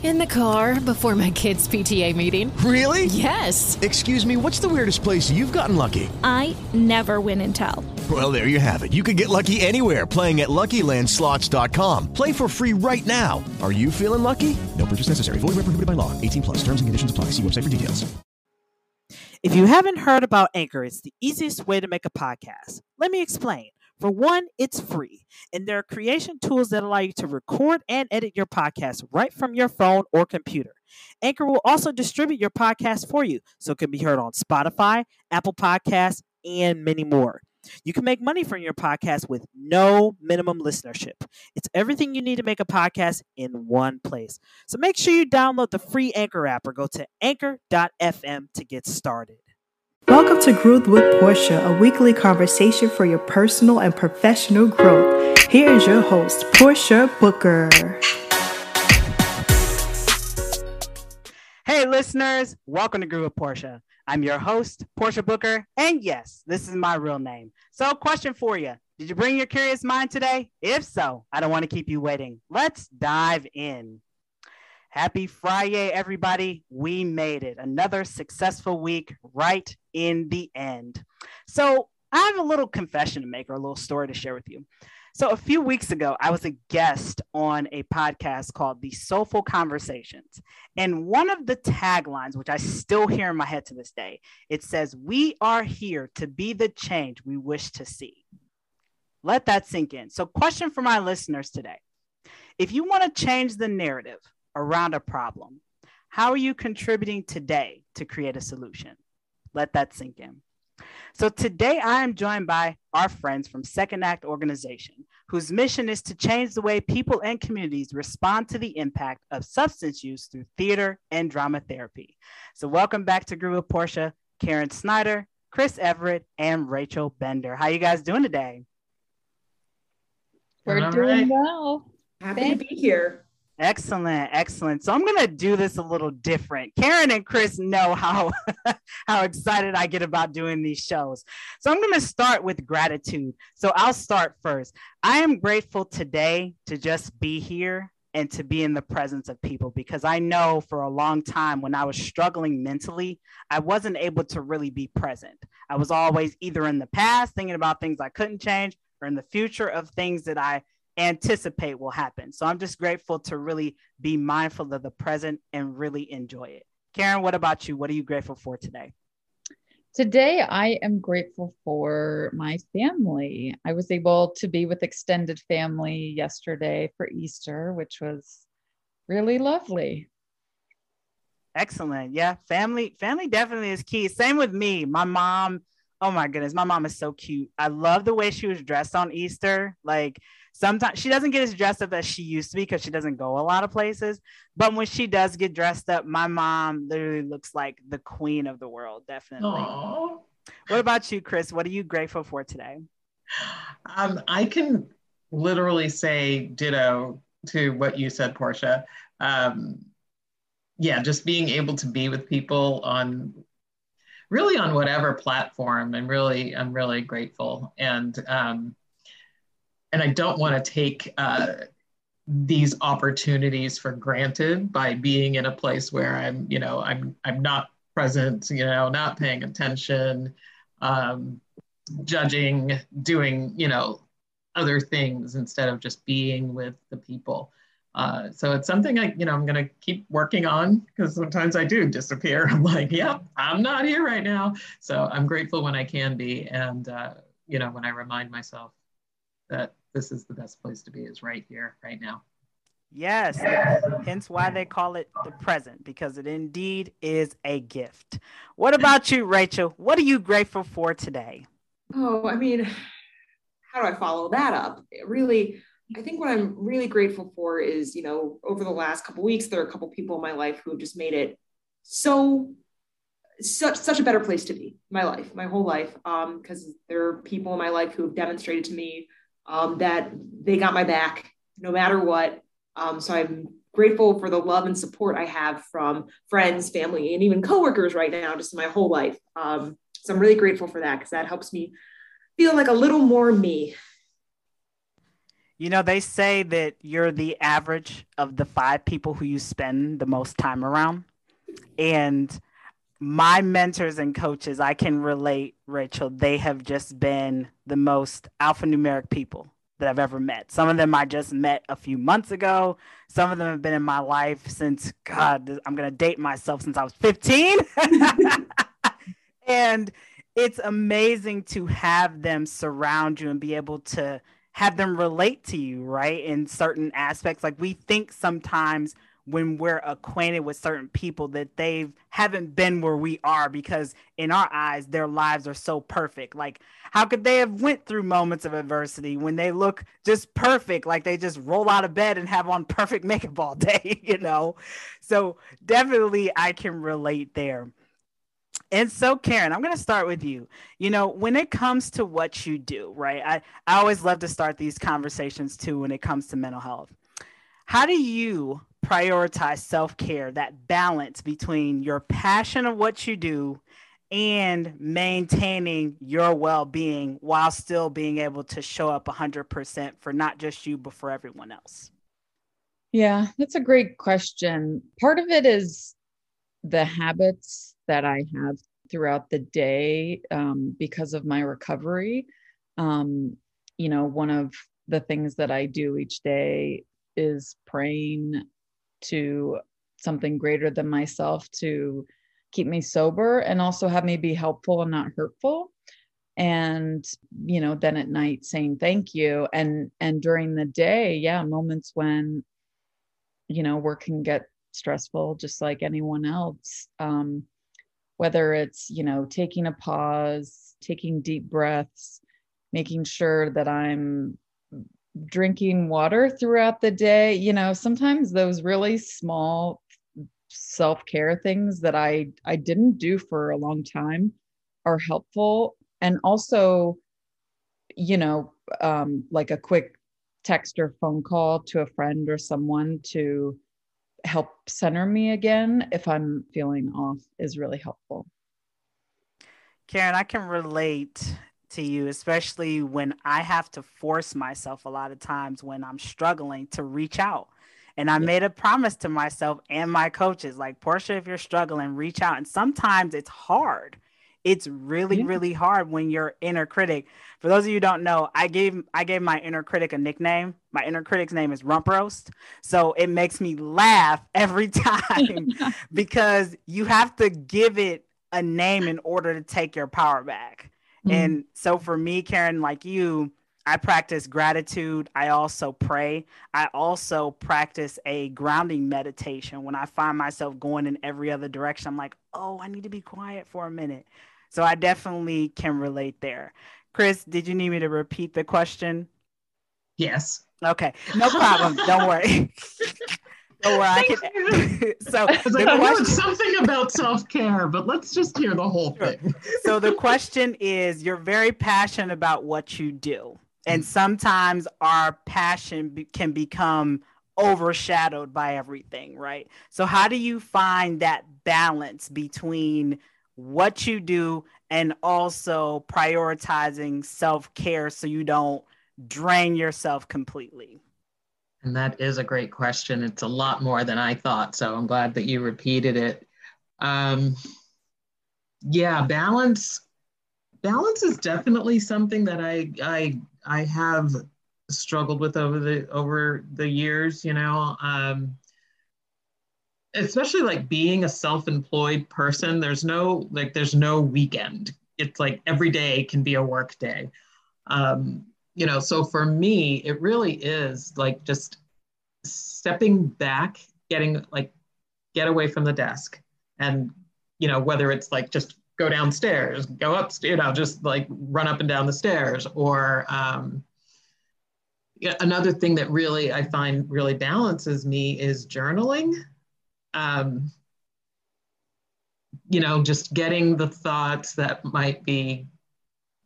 In the car before my kids' PTA meeting. Really? Yes. Excuse me, what's the weirdest place you've gotten lucky? I never win and tell. Well, there you have it. You can get lucky anywhere playing at LuckyLandSlots.com. Play for free right now. Are you feeling lucky? No purchase necessary. Void where prohibited by law. 18 plus. Terms and conditions apply. See website for details. If you haven't heard about Anchor, it's the easiest way to make a podcast. Let me explain. For one, it's free, and there are creation tools that allow you to record and edit your podcast right from your phone or computer. Anchor will also distribute your podcast for you, so it can be heard on Spotify, Apple Podcasts, and many more. You can make money from your podcast with no minimum listenership. It's everything you need to make a podcast in one place. So make sure you download the free Anchor app or go to anchor.fm to get started. Welcome to Growth with Portia, a weekly conversation for your personal and professional growth. Here is your host, Portia Booker. Hey, listeners, welcome to Groove with Portia. I'm your host, Portia Booker, and yes, this is my real name. So, question for you Did you bring your curious mind today? If so, I don't want to keep you waiting. Let's dive in. Happy Friday, everybody. We made it. Another successful week right in the end. So, I have a little confession to make or a little story to share with you. So, a few weeks ago, I was a guest on a podcast called The Soulful Conversations. And one of the taglines, which I still hear in my head to this day, it says, We are here to be the change we wish to see. Let that sink in. So, question for my listeners today if you want to change the narrative around a problem, how are you contributing today to create a solution? Let that sink in. So today I am joined by our friends from Second Act Organization, whose mission is to change the way people and communities respond to the impact of substance use through theater and drama therapy. So welcome back to Groove with Portia, Karen Snyder, Chris Everett, and Rachel Bender. How you guys doing today? We're All doing right. well. Happy Thank to be here. Excellent, excellent. So I'm gonna do this a little different. Karen and Chris know how how excited I get about doing these shows. So I'm gonna start with gratitude. So I'll start first. I am grateful today to just be here and to be in the presence of people because I know for a long time when I was struggling mentally, I wasn't able to really be present. I was always either in the past thinking about things I couldn't change or in the future of things that I anticipate will happen. So I'm just grateful to really be mindful of the present and really enjoy it. Karen, what about you? What are you grateful for today? Today, I am grateful for my family. I was able to be with extended family yesterday for Easter, which was really lovely. Excellent. Yeah, family family definitely is key. Same with me. My mom, oh my goodness, my mom is so cute. I love the way she was dressed on Easter. Like sometimes she doesn't get as dressed up as she used to be because she doesn't go a lot of places. But when she does get dressed up, my mom literally looks like the queen of the world, definitely. Aww. What about you, Chris? What are you grateful for today? Um, I can literally say ditto to what you said, Portia. Um, yeah, just being able to be with people on really on whatever platform and really i'm really grateful and um, and I don't want to take uh, these opportunities for granted by being in a place where I'm, you know, I'm I'm not present, you know, not paying attention, um, judging, doing, you know, other things instead of just being with the people. Uh, so it's something I, you know, I'm to keep working on because sometimes I do disappear. I'm like, yep, I'm not here right now. So I'm grateful when I can be. And, uh, you know, when I remind myself that this is the best place to be is right here, right now. Yes, hence why they call it the present, because it indeed is a gift. What about you, Rachel? What are you grateful for today? Oh, I mean, how do I follow that up? It really, I think what I'm really grateful for is, you know, over the last couple weeks, there are a couple people in my life who have just made it so such such a better place to be my life my whole life um because there are people in my life who have demonstrated to me um that they got my back no matter what. Um so i'm grateful for the love and support i have from friends family and even coworkers right now just my whole life. Um so i'm really grateful for that because that helps me feel like a little more me. You know they say that you're the average of the five people who you spend the most time around. And my mentors and coaches, I can relate, Rachel, they have just been the most alphanumeric people that I've ever met. Some of them I just met a few months ago. Some of them have been in my life since, God, I'm going to date myself since I was 15. and it's amazing to have them surround you and be able to have them relate to you, right? In certain aspects. Like we think sometimes when we're acquainted with certain people that they haven't been where we are because in our eyes their lives are so perfect like how could they have went through moments of adversity when they look just perfect like they just roll out of bed and have on perfect makeup all day you know so definitely i can relate there and so, Karen, I'm going to start with you. You know, when it comes to what you do, right? I, I always love to start these conversations too when it comes to mental health. How do you prioritize self care, that balance between your passion of what you do and maintaining your well being while still being able to show up 100% for not just you, but for everyone else? Yeah, that's a great question. Part of it is the habits that I have throughout the day um, because of my recovery. Um, you know, one of the things that I do each day is praying to something greater than myself to keep me sober and also have me be helpful and not hurtful. And you know then at night saying thank you. And and during the day yeah moments when you know work can get stressful just like anyone else. Um whether it's you know taking a pause taking deep breaths making sure that i'm drinking water throughout the day. You know sometimes those really small self-care things that i i didn't do for a long time are helpful. And also you know um, like a quick text or phone call to a friend or someone to help center me again if i'm feeling off is really helpful. Karen i can relate to you, especially when I have to force myself a lot of times when I'm struggling to reach out. And I yeah. made a promise to myself and my coaches like, Portia, if you're struggling, reach out. And sometimes it's hard. It's really, yeah. really hard when your inner critic. For those of you who don't know, I gave I gave my inner critic a nickname. My inner critic's name is Rump Roast. So it makes me laugh every time because you have to give it a name in order to take your power back. Mm-hmm. And so for me, Karen, like you, I practice gratitude. I also pray. I also practice a grounding meditation. When I find myself going in every other direction, I'm like, oh, I need to be quiet for a minute. So I definitely can relate there. Chris, did you need me to repeat the question? Yes. Okay, no problem. Don't worry. Don't worry. I can... so I like, I question... something about self care, but let's just hear the whole thing. so the question is: You're very passionate about what you do, and mm-hmm. sometimes our passion be- can become overshadowed by everything, right? So how do you find that balance between what you do and also prioritizing self care so you don't drain yourself completely? And that is a great question. It's a lot more than I thought. So I'm glad that you repeated it. Um, yeah, balance. Balance is definitely something that I I I have struggled with over the over the years. You know, um, especially like being a self-employed person. There's no like there's no weekend. It's like every day can be a work day. Um, you know so for me it really is like just stepping back, getting like get away from the desk, and you know whether it's like just go downstairs, go up, you know, just like run up and down the stairs, or um, another thing that really I find really balances me is journaling. Um, you know, just getting the thoughts that might be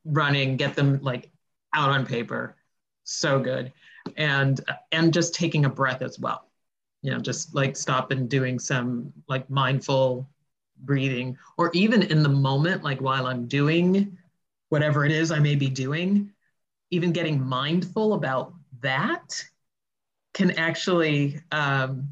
running, get them like out on paper. So good. And and just taking a breath as well. You know, just like stop and doing some like mindful breathing, or even in the moment, like while I'm doing whatever it is I may be doing, even getting mindful about that can actually um,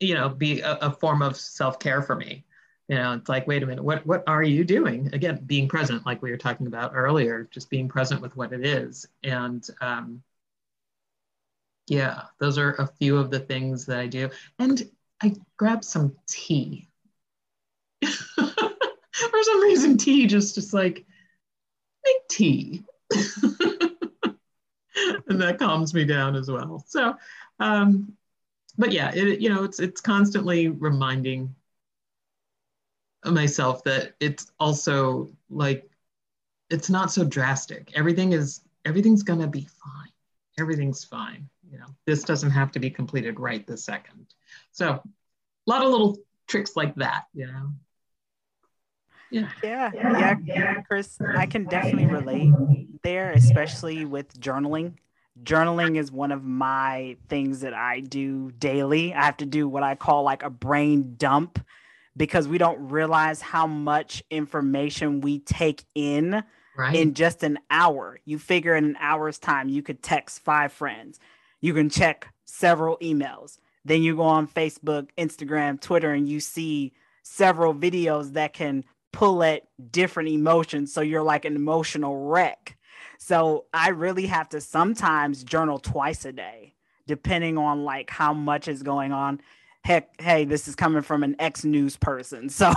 you know be a, a form of self-care for me you know it's like wait a minute what what are you doing? Again being present like we were talking about earlier just being present with what it is. And um, yeah those are a few of the things that i do. And i grab some tea. For some reason tea just just like make tea. And that calms me down as well. So um but yeah it you know it's it's constantly reminding myself that it's also like it's not so drastic. Everything is everything's gonna be fine. Everything's fine you know? This doesn't have to be completed right this second. So a lot of little tricks like that you know? Yeah. yeah. Yeah yeah chris i can definitely relate there especially with journaling. Journaling is one of my things that i do daily. I have to do what i call like a brain dump because we don't realize how much information we take in right. in just an hour. You figure in an hour's time, you could text five friends, you can check several emails. Then you go on Facebook, Instagram, Twitter, and you see several videos that can pull at different emotions. So you're like an emotional wreck. So I really have to sometimes journal twice a day, depending on like how much is going on heck, hey, this is coming from an ex news person. So,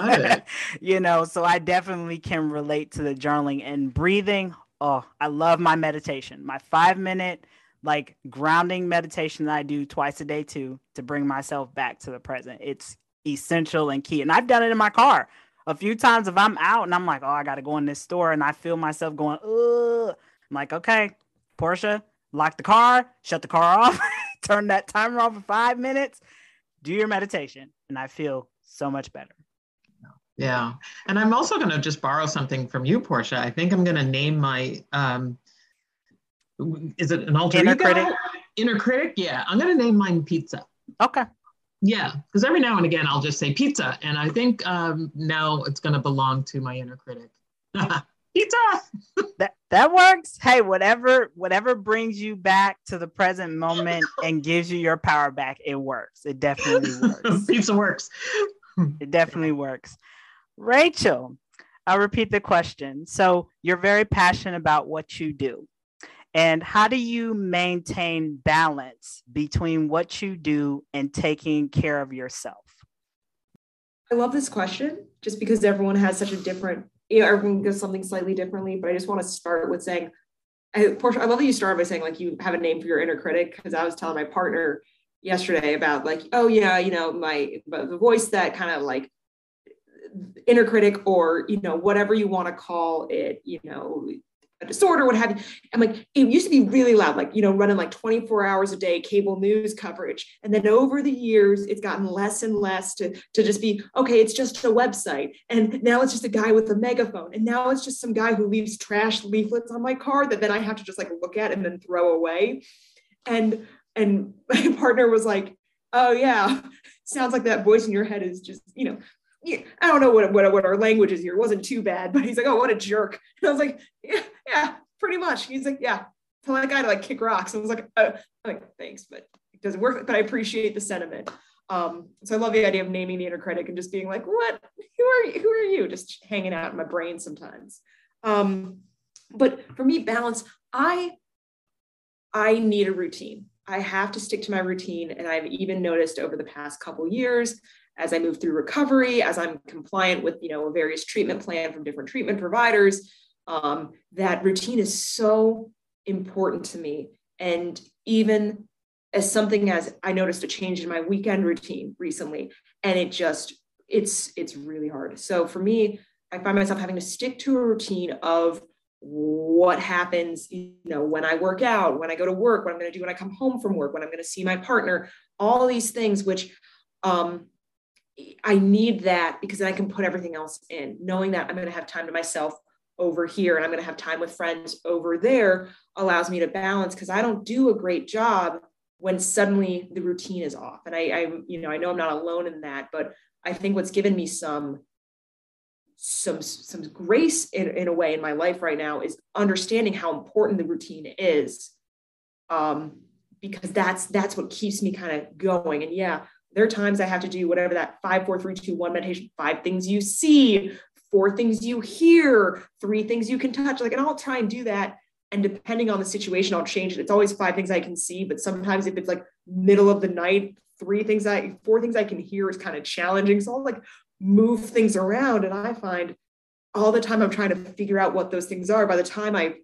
you know, so I definitely can relate to the journaling and breathing. Oh, I love my meditation, my five minute like grounding meditation that I do twice a day too to bring myself back to the present. It's essential and key. And I've done it in my car a few times if I'm out and I'm like, oh, I got to go in this store and I feel myself going, ugh. I'm like, okay, Portia, lock the car, shut the car off, turn that timer off for five minutes, do your meditation, and I feel so much better. Yeah. And I'm also going to just borrow something from you, Portia. I think I'm going to name my, um, is it an alter Inner ego? critic? Inner critic? Yeah. I'm going to name mine pizza. Okay. Yeah. Because every now and again, I'll just say pizza. And I think um, now it's going to belong to my inner critic. pizza. that that works. Hey, whatever whatever brings you back to the present moment and gives you your power back, it works. It definitely works. Pizza works. it definitely works. Rachel, I'll repeat the question. So you're very passionate about what you do. And how do you maintain balance between what you do and taking care of yourself? I love this question just because everyone has such a different you know, everyone does something slightly differently, but I just want to start with saying, I, Portia, I love that you started by saying like you have a name for your inner critic because I was telling my partner yesterday about like, oh yeah, you know, my the voice that kind of like inner critic or you know whatever you want to call it, you know, a disorder, what have you. I'm like, it used to be really loud, like, you know, running like 24 hours a day cable news coverage. And then over the years, it's gotten less and less to, to just be, okay, it's just a website. And now it's just a guy with a megaphone. And now it's just some guy who leaves trash leaflets on my car that then I have to just like look at and then throw away. And and my partner was like, oh yeah, sounds like that voice in your head is just, you know, yeah, I don't know what, what, what our language is here. It wasn't too bad, but he's like, oh, what a jerk. And I was like, yeah, yeah, pretty much. He's like, yeah, tell that guy to like kick rocks. I was like, uh, I'm like, thanks, but it doesn't work. But I appreciate the sentiment. Um, so I love the idea of naming the inner critic and just being like, what, who are you? Who are you? Just hanging out in my brain sometimes. Um, but for me, balance, I, I need a routine. I have to stick to my routine. And I've even noticed over the past couple years as I move through recovery, as I'm compliant with you know a various treatment plan from different treatment providers, um, that routine is so important to me. And even as something as I noticed a change in my weekend routine recently, and it just it's it's really hard. So for me, I find myself having to stick to a routine of what happens, you know, when I work out, when I go to work, what I'm going to do when I come home from work, when I'm going to see my partner, all these things, which um, I need that because then I can put everything else in, knowing that I'm going to have time to myself over here and I'm going to have time with friends over there allows me to balance because I don't do a great job when suddenly the routine is off. And I, I, you know, I know I'm not alone in that, but I think what's given me some some some grace in, in a way in my life right now is understanding how important the routine is um, because that's that's what keeps me kind of going and yeah there are times i have to do whatever that five four three two one meditation five things you see four things you hear three things you can touch like and i'll try and do that and depending on the situation i'll change it it's always five things i can see but sometimes if it's like middle of the night three things i four things i can hear is kind of challenging so i'll like move things around. And I find all the time I'm trying to figure out what those things are. By the time I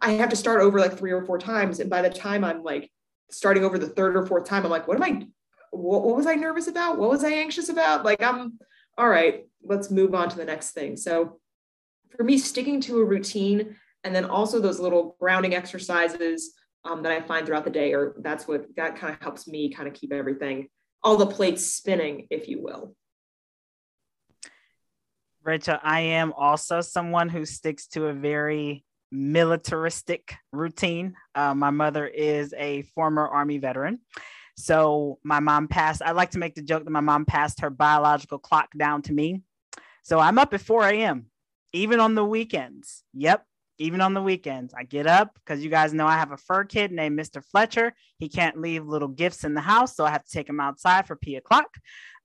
I have to start over like three or four times. And by the time I'm like starting over the third or fourth time, I'm like, what am I what, what was I nervous about? What was I anxious about? Like I'm all right, let's move on to the next thing. So for me, sticking to a routine and then also those little grounding exercises um, that I find throughout the day, or that's what that kind of helps me kind of keep everything, all the plates spinning, if you will. Rachel, I am also someone who sticks to a very militaristic routine. Uh, my mother is a former Army veteran. So my mom passed, I like to make the joke that my mom passed her biological clock down to me. So I'm up at 4 a.m., even on the weekends. Yep, even on the weekends. I get up because you guys know I have a fur kid named Mr. Fletcher. He can't leave little gifts in the house, so I have to take him outside for P o'clock.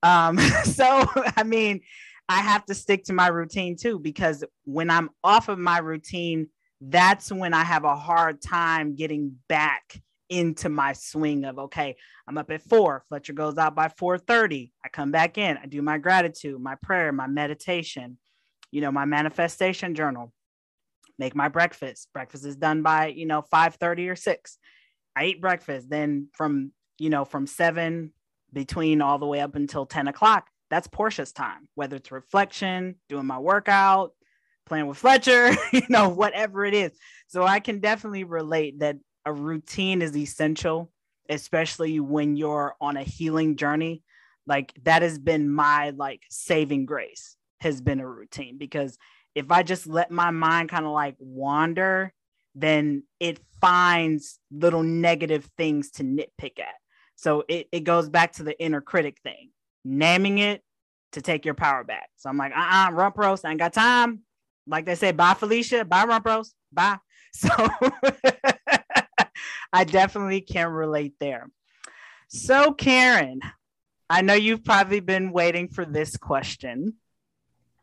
Um, so, I mean, I have to stick to my routine too, because when I'm off of my routine, that's when I have a hard time getting back into my swing of okay, I'm up at four. Fletcher goes out by 4:30. I come back in. I do my gratitude, my prayer, my meditation, you know, my manifestation journal. Make my breakfast. Breakfast is done by, you know, 5:30 or 6. I eat breakfast. Then from, you know, from seven between all the way up until 10 o'clock, that's Portia's time, whether it's reflection, doing my workout, playing with Fletcher, you know, whatever it is. So I can definitely relate that a routine is essential, especially when you're on a healing journey. Like that has been my like saving grace has been a routine because if I just let my mind kind of like wander, then it finds little negative things to nitpick at. So it, it goes back to the inner critic thing naming it to take your power back. So I'm like, uh uh-uh, uh rump roast, I ain't got time. Like they say, bye, Felicia, bye, rump roast, bye. So I definitely can relate there. So, Karen, I know you've probably been waiting for this question.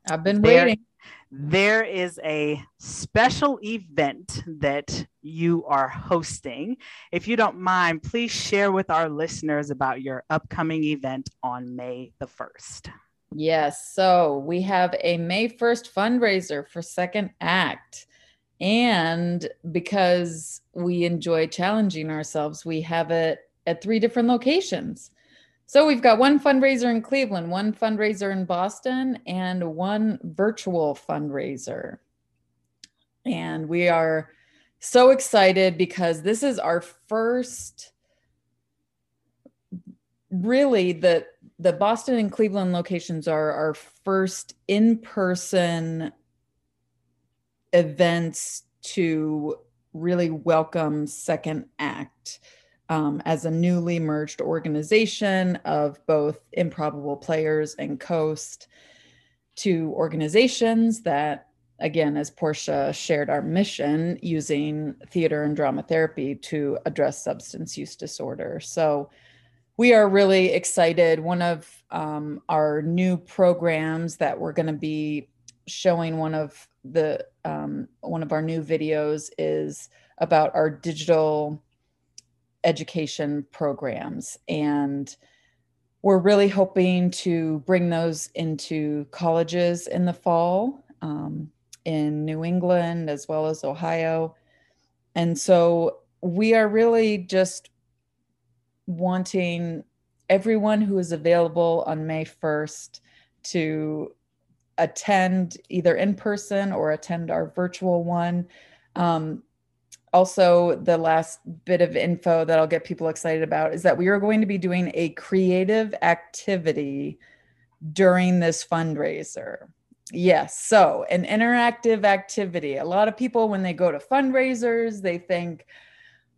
I've been there, waiting. There is a special event that you are hosting. If you don't mind, please share with our listeners about your upcoming event on May the 1st. Yes. So we have a May 1st fundraiser for Second Act. And because we enjoy challenging ourselves, we have it at three different locations. So we've got one fundraiser in Cleveland, one fundraiser in Boston, and one virtual fundraiser. And we are so excited because this is our first really the the Boston and Cleveland locations are our first in-person events to really welcome Second Act um, as a newly merged organization of both Improbable Players and Coast, to organizations that, again, as Portia shared our mission, using theater and drama therapy to address substance use disorder. So we are really excited. One of um, our new programs that we're going to be showing one of the um, one of our new videos is about our digital education programs. And we're really hoping to bring those into colleges in the fall um, in New England as well as Ohio. And so we are really just wanting everyone who is available on May 1st to attend either in person or attend our virtual one. Um, also, the last bit of info that I'll get people excited about is that we are going to be doing a creative activity during this fundraiser. Yes, so an interactive activity. A lot of people, when they go to fundraisers, they think,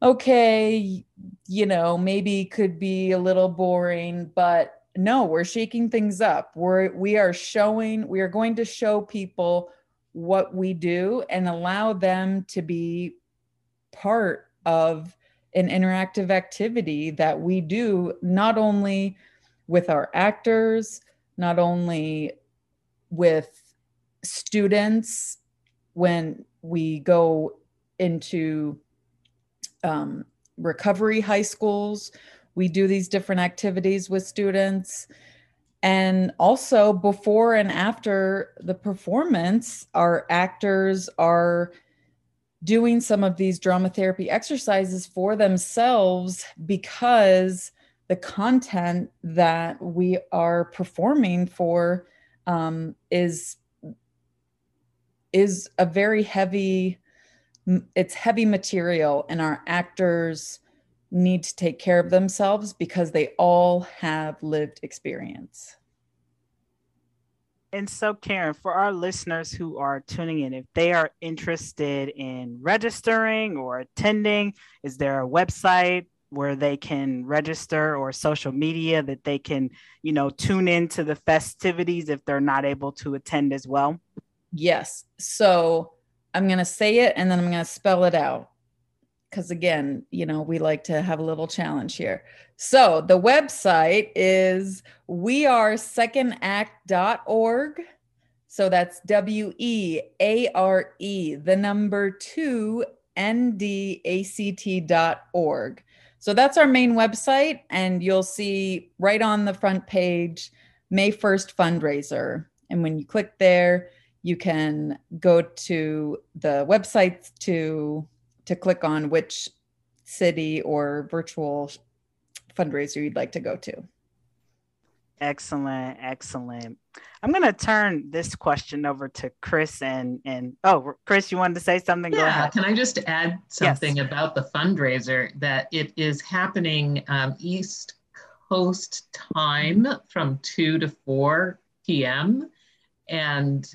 okay, you know, maybe could be a little boring, but no, we're shaking things up. We're we are showing, we are going to show people what we do and allow them to be part of an interactive activity that we do not only with our actors, not only with students when we go into um, recovery high schools. We do these different activities with students. And also, before and after the performance, our actors are doing some of these drama therapy exercises for themselves because the content that we are performing for um, is is a very heavy it's heavy material and our actors need to take care of themselves because they all have lived experience and so, Karen, for our listeners who are tuning in, if they are interested in registering or attending, is there a website where they can register or social media that they can, you know, tune into the festivities if they're not able to attend as well? Yes. So I'm going to say it and then I'm going to spell it out. Because again, you know, we like to have a little challenge here. So the website is wearesecondAct.org. So that's W E A R E, the number two N D A C T dot org. So that's our main website. And you'll see right on the front page, May 1st fundraiser. And when you click there, you can go to the website to to click on which city or virtual fundraiser you'd like to go to. Excellent, excellent. I'm going to turn this question over to Chris and and oh, Chris, you wanted to say something? Yeah, can I just add something yes. about the fundraiser that it is happening um, East Coast time from 2 to 4 p.m. and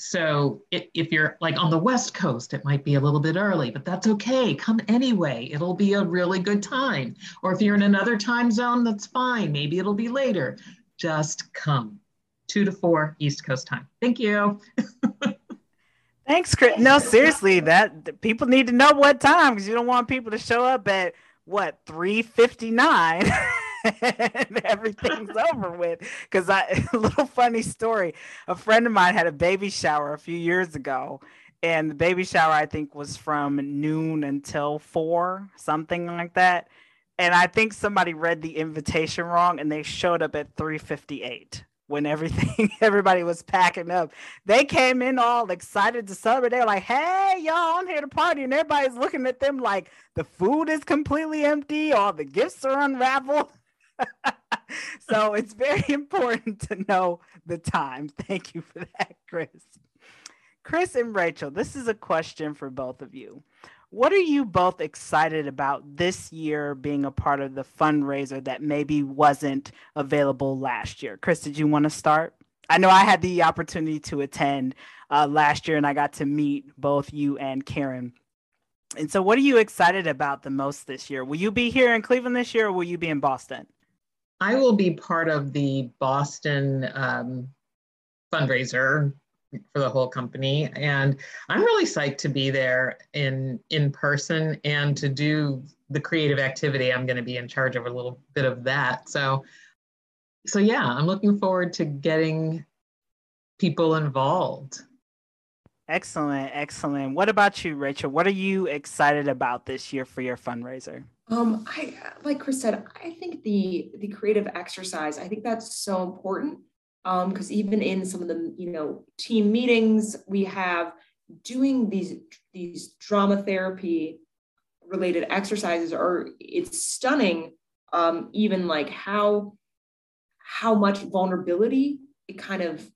so it, if you're like on the West Coast, it might be a little bit early, but that's okay. Come anyway. It'll be a really good time. Or if you're in another time zone, that's fine. Maybe it'll be later. Just come. Two to four East Coast time. Thank you. Thanks, Chris. No, seriously, that people need to know what time because you don't want people to show up at what 359 and everything's over with. Because I, a little funny story a friend of mine had a baby shower a few years ago. And the baby shower, I think, was from noon until four, something like that. And I think somebody read the invitation wrong and they showed up at 358 when everything everybody was packing up. They came in all excited to celebrate. They were like, "Hey, y'all, I'm here to party," and everybody's looking at them like the food is completely empty, all the gifts are unraveled. so it's very important to know the time. Thank you for that, Chris. Chris and Rachel, this is a question for both of you. What are you both excited about this year being a part of the fundraiser that maybe wasn't available last year? Chris, did you want to start? I know I had the opportunity to attend uh, last year and I got to meet both you and Karen. And so, what are you excited about the most this year? Will you be here in Cleveland this year or will you be in Boston? I will be part of the Boston um, fundraiser for the whole company, and I'm really psyched to be there in in person and to do the creative activity. I'm going to be in charge of a little bit of that. So, so yeah, I'm looking forward to getting people involved. Excellent, excellent. What about you, Rachel? What are you excited about this year for your fundraiser? Um, I like Chris said, I think the the creative exercise, I think that's so important. Um, because even in some of the you know team meetings we have doing these these drama therapy related exercises are it's stunning um, even like how how much vulnerability it kind of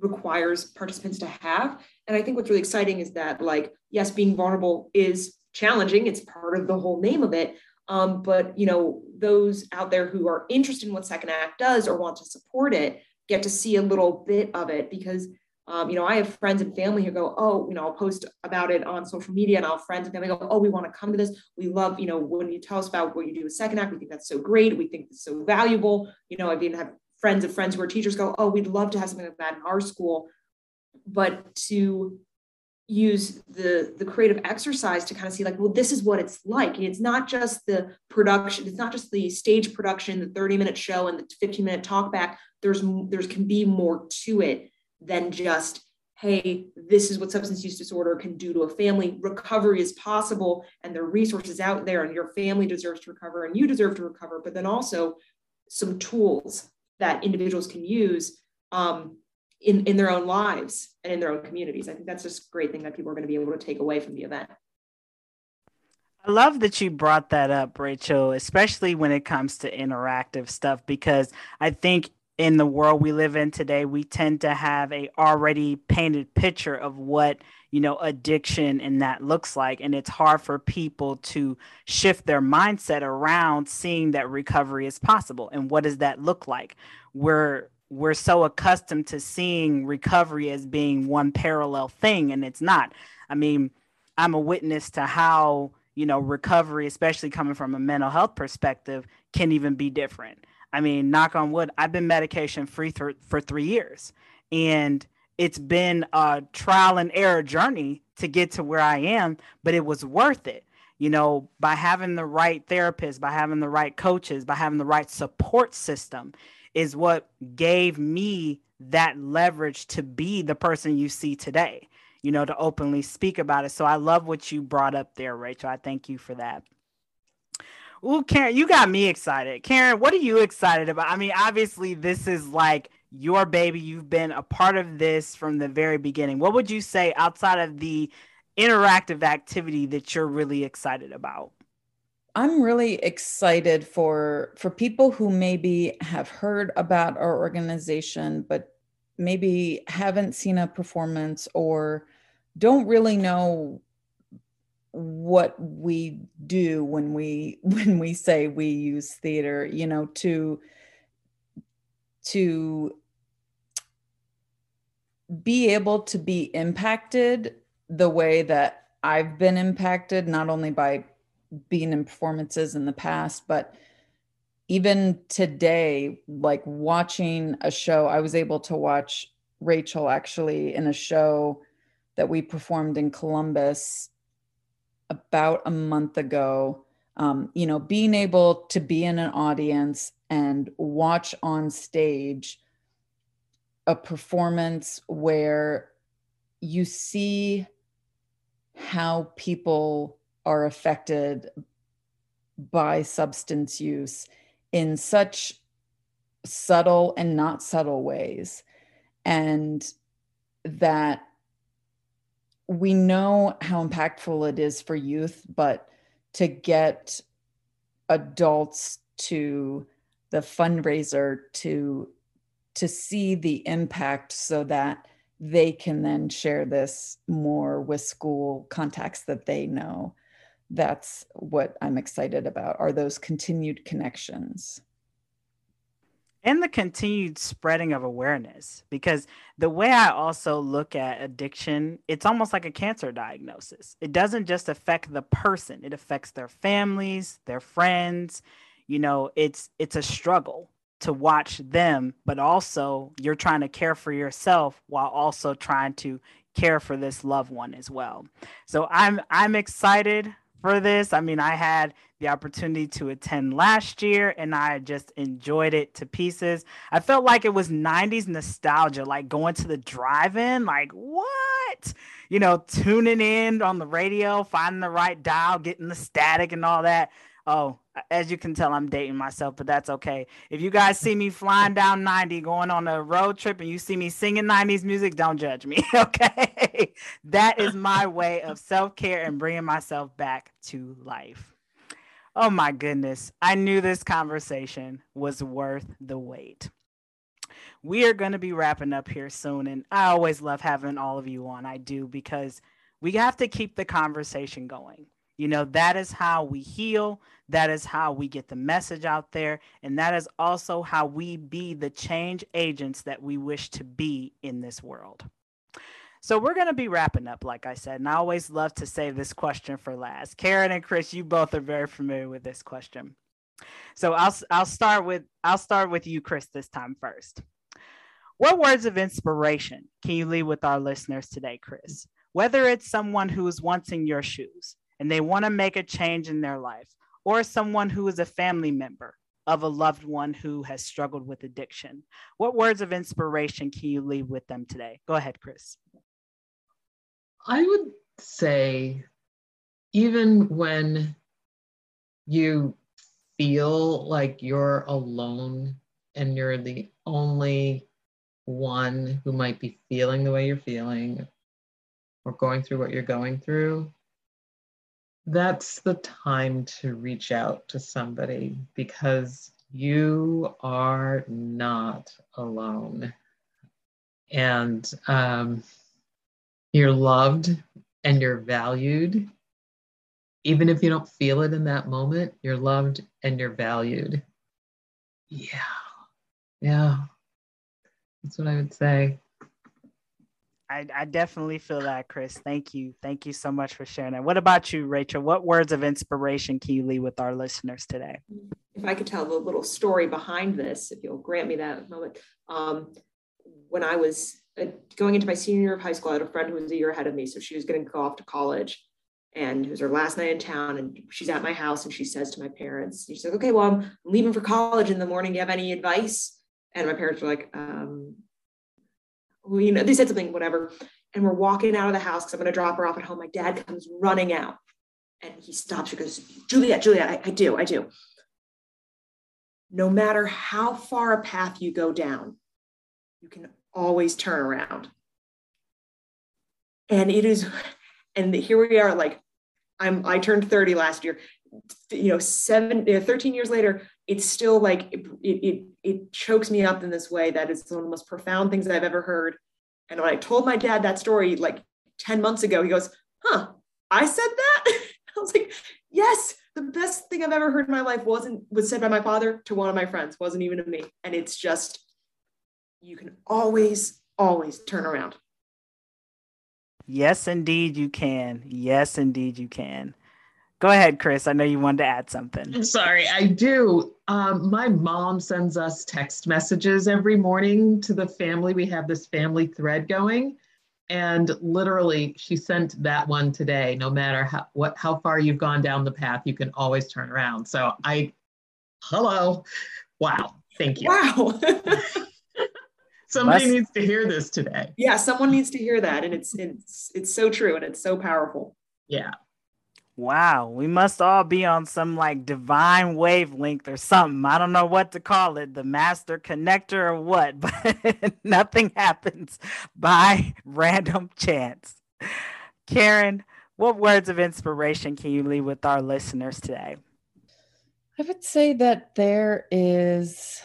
requires participants to have. And I think what's really exciting is that, like, yes, being vulnerable is challenging. It's part of the whole name of it. Um, but you know, those out there who are interested in what Second Act does or want to support it get to see a little bit of it because um, you know, I have friends and family who go, oh, you know, I'll post about it on social media and I'll friends and family go, oh, we want to come to this. We love, you know, when you tell us about what you do with Second Act, we think that's so great. We think it's so valuable. You know, I've even had friends of friends who are teachers go, oh, we'd love to have something like that in our school. But to use the the creative exercise to kind of see like well this is what it's like. And it's not just the production it's not just the stage production the 30 minute show and the 15 minute talk back. There's there's can be more to it than just hey this is what substance use disorder can do to a family. Recovery is possible and there are resources out there and your family deserves to recover and you deserve to recover. But then also some tools that individuals can use um, in, in their own lives and in their own communities. I think that's just a great thing that people are going to be able to take away from the event. I love that you brought that up, Rachel, especially when it comes to interactive stuff, because I think in the world we live in today, we tend to have a already painted picture of what you know addiction and that looks like and it's hard for people to shift their mindset around seeing that recovery is possible and what does that look like we're we're so accustomed to seeing recovery as being one parallel thing and it's not i mean i'm a witness to how you know recovery especially coming from a mental health perspective can even be different i mean knock on wood i've been medication free for, for three years and it's been a trial and error journey to get to where I am, but it was worth it. You know, by having the right therapist, by having the right coaches, by having the right support system is what gave me that leverage to be the person you see today, you know, to openly speak about it. So I love what you brought up there, Rachel. I thank you for that. Ooh, Karen, you got me excited. Karen, what are you excited about? I mean, obviously, this is like your baby. You've been a part of this from the very beginning. What would you say outside of the interactive activity that you're really excited about? I'm really excited for for people who maybe have heard about our organization but maybe haven't seen a performance or don't really know what we do when we when we say we use theater you know to to be able to be impacted the way that I've been impacted, not only by being in performances in the past, but even today, like watching a show, I was able to watch Rachel actually in a show that we performed in Columbus about a month ago. Um, you know, being able to be in an audience and watch on stage a performance where you see how people are affected by substance use in such subtle and not subtle ways. And that we know how impactful it is for youth, but to get adults to the fundraiser to to see the impact so that they can then share this more with school contacts that they know that's what i'm excited about are those continued connections. And the continued spreading of awareness because the way i also look at addiction it's almost like a cancer diagnosis. It doesn't just affect the person it affects their families their friends. You know it's it's a struggle to watch them but also you're trying to care for yourself while also trying to care for this loved one as well. So i'm i'm excited for this. I mean i had the opportunity to attend last year and i just enjoyed it to pieces. I felt like it was 90s nostalgia like going to the drive-in like what? You know tuning in on the radio finding the right dial getting the static and all that. Oh, as you can tell, I'm dating myself, but that's okay. If you guys see me flying down 90 going on a road trip and you see me singing 90s music, don't judge me, okay? that is my way of self care and bringing myself back to life. Oh my goodness. I knew this conversation was worth the wait. We are going to be wrapping up here soon. And I always love having all of you on. I do because we have to keep the conversation going. You know, that is how we heal. That is how we get the message out there. And that is also how we be the change agents that we wish to be in this world. So we're going to be wrapping up, like I said. And I always love to save this question for last. Karen and Chris, you both are very familiar with this question. So I'll, I'll start with I'll start with you, Chris, this time first. What words of inspiration can you leave with our listeners today, Chris? Whether it's someone who is once in your shoes and they want to make a change in their life, or someone who is a family member of a loved one who has struggled with addiction, what words of inspiration can you leave with them today? Go ahead, Chris. I would say, even when you feel like you're alone and you're the only one who might be feeling the way you're feeling or going through what you're going through, that's the time to reach out to somebody because you are not alone. And um, you're loved and you're valued. Even if you don't feel it in that moment, you're loved and you're valued. Yeah. Yeah. That's what I would say. I, I definitely feel that, Chris. Thank you. Thank you so much for sharing that. What about you, Rachel? What words of inspiration can you leave with our listeners today? If I could tell the little story behind this, if you'll grant me that moment. Um, when I was uh, going into my senior year of high school, I had a friend who was a year ahead of me. So she was going to go off to college and it was her last night in town. And she's at my house and she says to my parents, she's like, okay, well, I'm leaving for college in the morning. Do you have any advice? And my parents were like, um, you know, they said something, whatever. And we're walking out of the house because I'm going to drop her off at home. My dad comes running out and he stops. He goes, Juliet, Juliet, I, I do, I do. No matter how far a path you go down, you can always turn around. And it is, and here we are, like I'm, I turned 30 last year, you know, seven, 13 years later, it's still like, it, it, it chokes me up in this way that is one of the most profound things I've ever heard. And when I told my dad that story, like 10 months ago, he goes, huh, I said that? I was like, yes, the best thing I've ever heard in my life wasn't, was said by my father to one of my friends, wasn't even to me. And it's just, you can always, always turn around. Yes, indeed, you can. Yes, indeed, you can. Go ahead, Chris. I know you wanted to add something. I'm sorry, I do. Um, my mom sends us text messages every morning to the family. We have this family thread going. And literally, she sent that one today. No matter how what how far you've gone down the path, you can always turn around. So I, hello, wow, thank you. Wow. Somebody Must, needs to hear this today. Yeah, someone needs to hear that, and it's it's it's so true, and it's so powerful. Yeah. Wow, we must all be on some like divine wavelength or something. I don't know what to call it, the master connector or what, but nothing happens by random chance. Karen, what words of inspiration can you leave with our listeners today? I would say that there is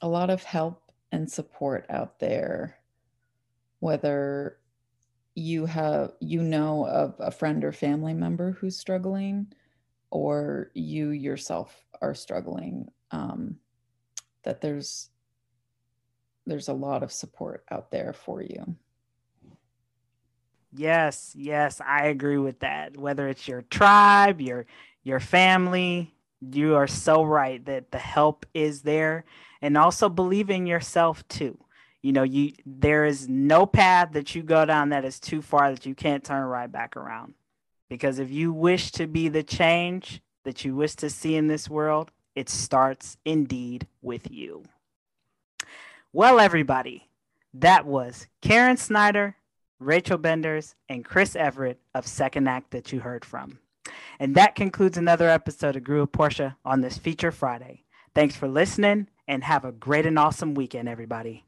a lot of help and support out there, whether you have you know of a friend or family member who's struggling or you yourself are struggling um, that there's there's a lot of support out there for you. Yes yes i agree with that. Whether it's your tribe your your family you are so right that the help is there and also believe in yourself too you know you there is no path that you go down that is too far that you can't turn right back around because if you wish to be the change that you wish to see in this world it starts indeed with you well everybody that was karen snyder rachel benders and chris everett of second act that you heard from and that concludes another episode of Grew Portia on this feature Friday. Thanks for listening and have a great and awesome weekend, everybody.